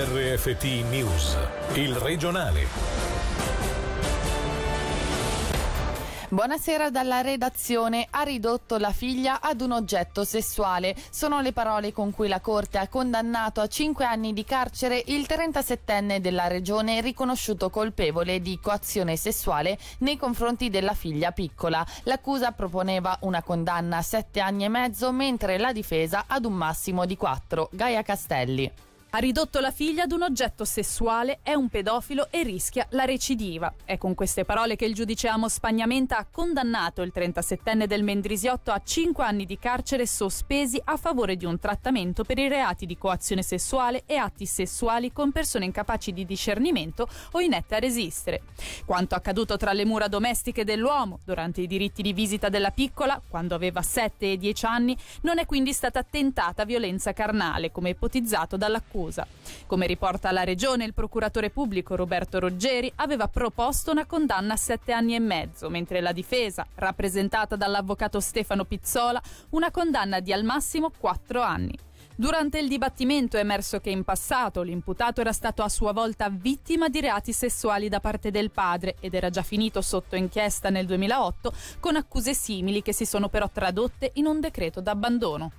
RFT News, il regionale. Buonasera dalla redazione. Ha ridotto la figlia ad un oggetto sessuale. Sono le parole con cui la Corte ha condannato a 5 anni di carcere il 37enne della regione riconosciuto colpevole di coazione sessuale nei confronti della figlia piccola. L'accusa proponeva una condanna a 7 anni e mezzo, mentre la difesa ad un massimo di 4. Gaia Castelli. Ha ridotto la figlia ad un oggetto sessuale, è un pedofilo e rischia la recidiva. È con queste parole che il giudice Amos Spagnamenta ha condannato il 37enne del Mendrisiotto a 5 anni di carcere sospesi a favore di un trattamento per i reati di coazione sessuale e atti sessuali con persone incapaci di discernimento o inette a resistere. Quanto accaduto tra le mura domestiche dell'uomo durante i diritti di visita della piccola, quando aveva 7 e 10 anni, non è quindi stata tentata violenza carnale, come ipotizzato dall'accusa accusa. Come riporta la Regione, il procuratore pubblico Roberto Roggeri aveva proposto una condanna a sette anni e mezzo, mentre la difesa, rappresentata dall'avvocato Stefano Pizzola, una condanna di al massimo quattro anni. Durante il dibattimento è emerso che in passato l'imputato era stato a sua volta vittima di reati sessuali da parte del padre ed era già finito sotto inchiesta nel 2008 con accuse simili che si sono però tradotte in un decreto d'abbandono.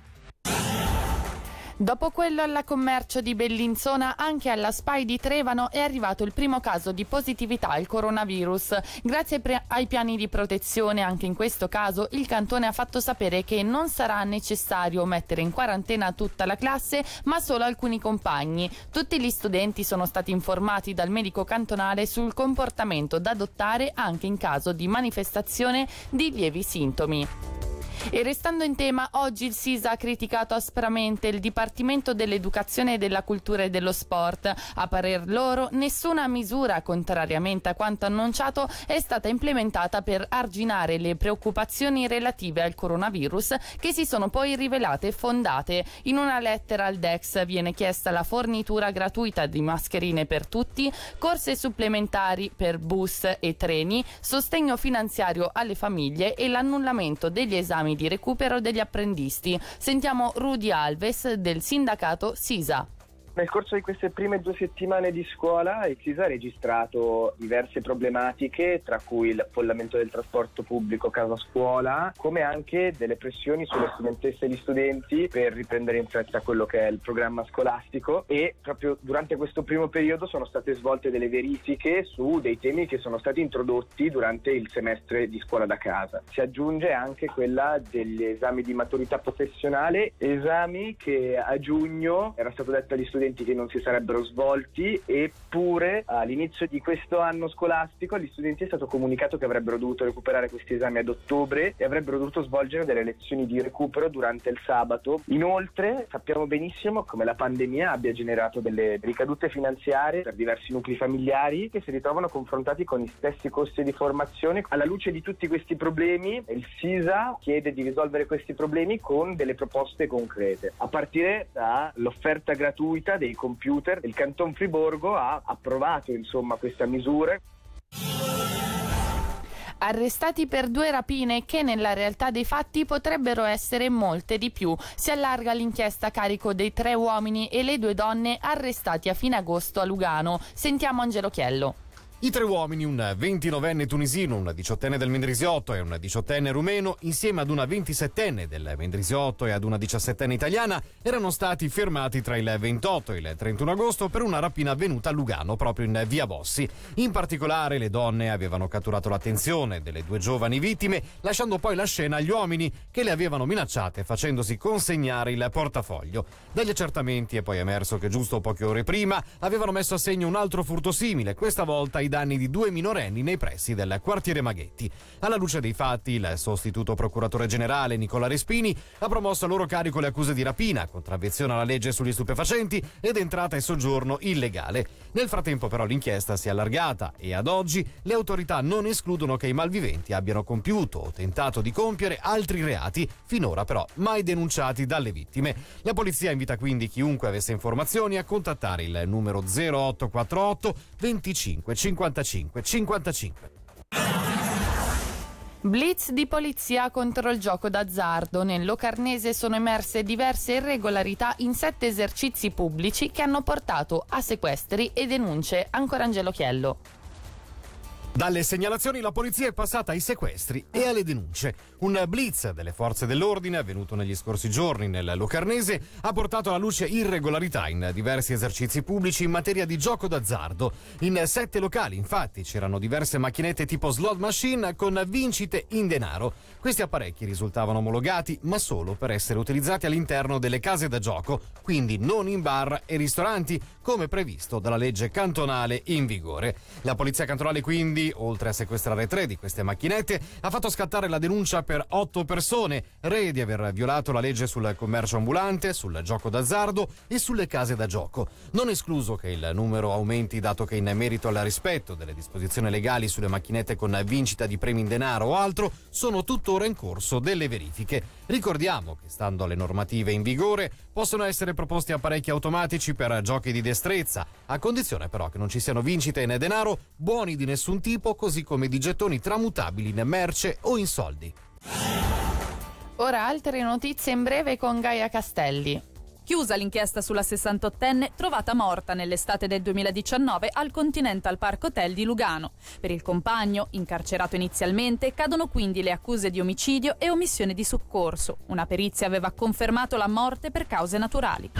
Dopo quello alla commercio di Bellinzona, anche alla SPAI di Trevano è arrivato il primo caso di positività al coronavirus. Grazie ai piani di protezione, anche in questo caso, il cantone ha fatto sapere che non sarà necessario mettere in quarantena tutta la classe, ma solo alcuni compagni. Tutti gli studenti sono stati informati dal medico cantonale sul comportamento da adottare anche in caso di manifestazione di lievi sintomi. E restando in tema, oggi il SISA ha criticato aspramente il Dipartimento dell'Educazione, della Cultura e dello Sport. A parer loro, nessuna misura, contrariamente a quanto annunciato, è stata implementata per arginare le preoccupazioni relative al coronavirus che si sono poi rivelate fondate. In una lettera al DEX viene chiesta la fornitura gratuita di mascherine per tutti, corse supplementari per bus e treni, sostegno finanziario alle famiglie e l'annullamento degli esami di recupero degli apprendisti. Sentiamo Rudy Alves del sindacato SISA. Nel corso di queste prime due settimane di scuola il CISA ha registrato diverse problematiche, tra cui il follamento del trasporto pubblico casa-scuola, come anche delle pressioni sulle studentesse e gli studenti per riprendere in fretta quello che è il programma scolastico e proprio durante questo primo periodo sono state svolte delle verifiche su dei temi che sono stati introdotti durante il semestre di scuola da casa. Si aggiunge anche quella degli esami di maturità professionale, esami che a giugno era stato detto agli studenti studenti che non si sarebbero svolti eppure all'inizio di questo anno scolastico agli studenti è stato comunicato che avrebbero dovuto recuperare questi esami ad ottobre e avrebbero dovuto svolgere delle lezioni di recupero durante il sabato. Inoltre sappiamo benissimo come la pandemia abbia generato delle ricadute finanziarie per diversi nuclei familiari che si ritrovano confrontati con gli stessi costi di formazione. Alla luce di tutti questi problemi il SISA chiede di risolvere questi problemi con delle proposte concrete, a partire dall'offerta gratuita vendita dei computer. Il Canton Friborgo ha approvato insomma questa misura. Arrestati per due rapine che nella realtà dei fatti potrebbero essere molte di più. Si allarga l'inchiesta a carico dei tre uomini e le due donne arrestati a fine agosto a Lugano. Sentiamo Angelo Chiello. I tre uomini, un 29enne tunisino, un 18enne del Mendrisiotto e un 18enne rumeno, insieme ad una 27enne del Mendrisiotto e ad una 17enne italiana, erano stati fermati tra il 28 e il 31 agosto per una rapina avvenuta a Lugano, proprio in via Bossi. In particolare, le donne avevano catturato l'attenzione delle due giovani vittime, lasciando poi la scena agli uomini che le avevano minacciate facendosi consegnare il portafoglio. Dagli accertamenti è poi emerso che giusto poche ore prima avevano messo a segno un altro furto simile, questa volta ai danni di due minorenni nei pressi del quartiere Maghetti. Alla luce dei fatti, il sostituto procuratore generale Nicola Respini ha promosso a loro carico le accuse di rapina, contravvenzione alla legge sugli stupefacenti ed entrata e soggiorno illegale. Nel frattempo però l'inchiesta si è allargata e ad oggi le autorità non escludono che i malviventi abbiano compiuto o tentato di compiere altri reati, finora però mai denunciati dalle vittime. La polizia invita quindi chiunque avesse informazioni a contattare il numero 0848 25 50 55 55. Blitz di polizia contro il gioco d'azzardo. Nel Locarnese sono emerse diverse irregolarità in sette esercizi pubblici che hanno portato a sequestri e denunce. Ancora Angelo Chiello. Dalle segnalazioni la polizia è passata ai sequestri e alle denunce. Un blitz delle forze dell'ordine avvenuto negli scorsi giorni nel Locarnese ha portato alla luce irregolarità in diversi esercizi pubblici in materia di gioco d'azzardo. In sette locali, infatti, c'erano diverse macchinette tipo slot machine con vincite in denaro. Questi apparecchi risultavano omologati, ma solo per essere utilizzati all'interno delle case da gioco, quindi non in bar e ristoranti, come previsto dalla legge cantonale in vigore. La polizia cantonale quindi, oltre a sequestrare tre di queste macchinette, ha fatto scattare la denuncia per otto persone, re di aver violato la legge sul commercio ambulante, sul gioco d'azzardo e sulle case da gioco. Non escluso che il numero aumenti dato che in merito al rispetto delle disposizioni legali sulle macchinette con vincita di premi in denaro o altro sono tutto tuttora in corso delle verifiche. Ricordiamo che, stando alle normative in vigore, possono essere proposti apparecchi automatici per giochi di destrezza, a condizione però che non ci siano vincite in denaro, buoni di nessun tipo, così come di gettoni tramutabili in merce o in soldi. Ora altre notizie in breve con Gaia Castelli. Chiusa l'inchiesta sulla 68enne trovata morta nell'estate del 2019 al Continental Park Hotel di Lugano. Per il compagno, incarcerato inizialmente, cadono quindi le accuse di omicidio e omissione di soccorso. Una perizia aveva confermato la morte per cause naturali.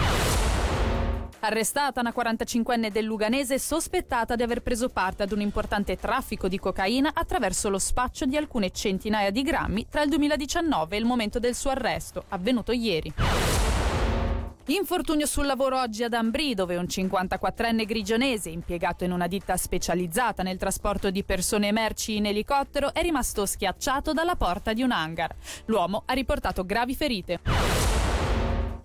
Arrestata una 45enne del Luganese sospettata di aver preso parte ad un importante traffico di cocaina attraverso lo spaccio di alcune centinaia di grammi tra il 2019 e il momento del suo arresto, avvenuto ieri. Infortunio sul lavoro oggi ad Ambri, dove un 54enne grigionese, impiegato in una ditta specializzata nel trasporto di persone e merci in elicottero, è rimasto schiacciato dalla porta di un hangar. L'uomo ha riportato gravi ferite.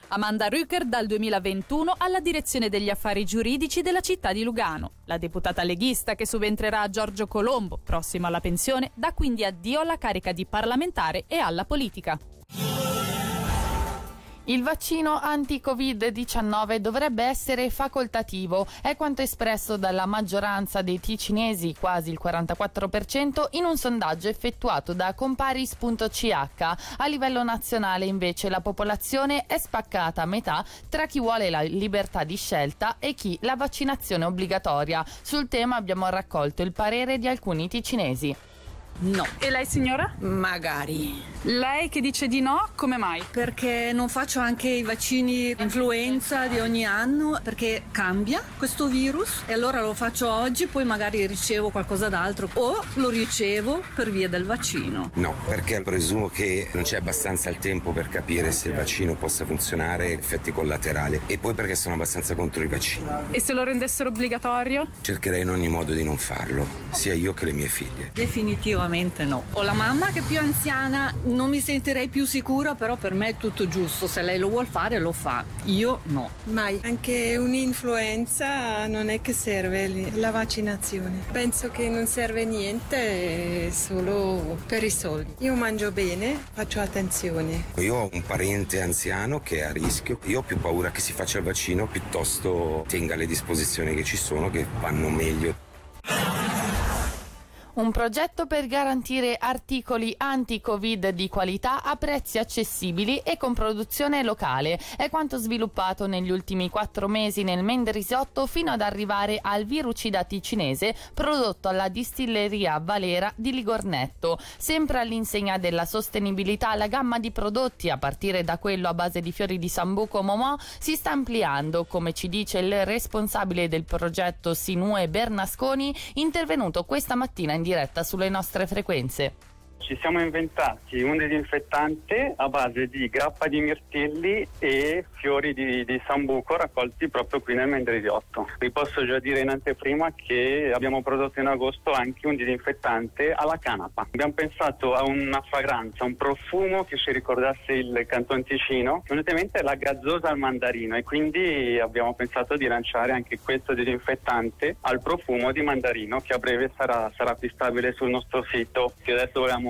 Amanda Rücker dal 2021 alla direzione degli affari giuridici della città di Lugano. La deputata leghista che subentrerà a Giorgio Colombo, prossimo alla pensione, dà quindi addio alla carica di parlamentare e alla politica. Il vaccino anti-Covid-19 dovrebbe essere facoltativo, è quanto espresso dalla maggioranza dei ticinesi, quasi il 44%, in un sondaggio effettuato da comparis.ch. A livello nazionale invece la popolazione è spaccata a metà tra chi vuole la libertà di scelta e chi la vaccinazione obbligatoria. Sul tema abbiamo raccolto il parere di alcuni ticinesi. No. E lei signora? Magari. Lei che dice di no, come mai? Perché non faccio anche i vaccini influenza di ogni anno perché cambia questo virus e allora lo faccio oggi, poi magari ricevo qualcosa d'altro o lo ricevo per via del vaccino. No, perché presumo che non c'è abbastanza il tempo per capire se il vaccino possa funzionare effetti collaterali e poi perché sono abbastanza contro i vaccini. E se lo rendessero obbligatorio? Cercherei in ogni modo di non farlo, sia io che le mie figlie. Definitivamente Assolutamente no. Ho la mamma che è più anziana, non mi sentirei più sicura, però per me è tutto giusto. Se lei lo vuol fare, lo fa. Io no. Mai. Anche un'influenza non è che serve la vaccinazione. Penso che non serve niente, solo per i soldi. Io mangio bene, faccio attenzione. Io ho un parente anziano che è a rischio. Io ho più paura che si faccia il vaccino piuttosto tenga le disposizioni che ci sono che vanno meglio. Un progetto per garantire articoli anti-Covid di qualità a prezzi accessibili e con produzione locale. È quanto sviluppato negli ultimi quattro mesi nel Mendrisiotto fino ad arrivare al virucida ticinese prodotto alla distilleria Valera di Ligornetto. Sempre all'insegna della sostenibilità, la gamma di prodotti, a partire da quello a base di fiori di sambuco momò, si sta ampliando, come ci dice il responsabile del progetto Sinue Bernasconi, intervenuto questa mattina in diretta sulle nostre frequenze. Ci siamo inventati un disinfettante a base di grappa di mirtilli e fiori di, di sambuco raccolti proprio qui nel Mendrisiotto. Vi posso già dire in anteprima che abbiamo prodotto in agosto anche un disinfettante alla canapa. Abbiamo pensato a una fragranza, un profumo che ci ricordasse il Canton Ticino, venuta la gazzosa al mandarino e quindi abbiamo pensato di lanciare anche questo disinfettante al profumo di mandarino che a breve sarà, sarà acquistabile sul nostro sito che adesso vogliamo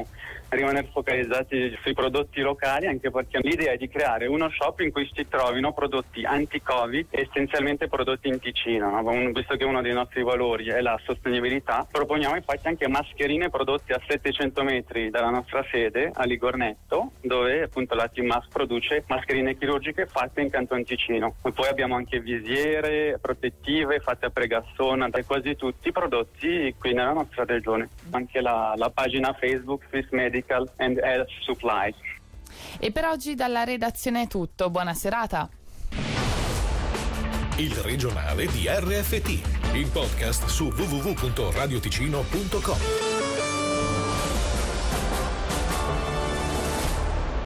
rimanere focalizzati sui prodotti locali anche perché l'idea è di creare uno shop in cui si trovino prodotti anti-covid essenzialmente prodotti in Ticino, no? visto che uno dei nostri valori è la sostenibilità, proponiamo infatti anche mascherine prodotte a 700 metri dalla nostra sede a Ligornetto dove appunto la Team Mask produce mascherine chirurgiche fatte in Canton Ticino. E poi abbiamo anche visiere protettive fatte a Pregassona e quasi tutti i prodotti qui nella nostra regione. Anche la, la pagina Facebook Swiss Medical and Health Supply. E per oggi dalla redazione è tutto, buona serata. Il regionale di RFT, il podcast su www.radioticino.com.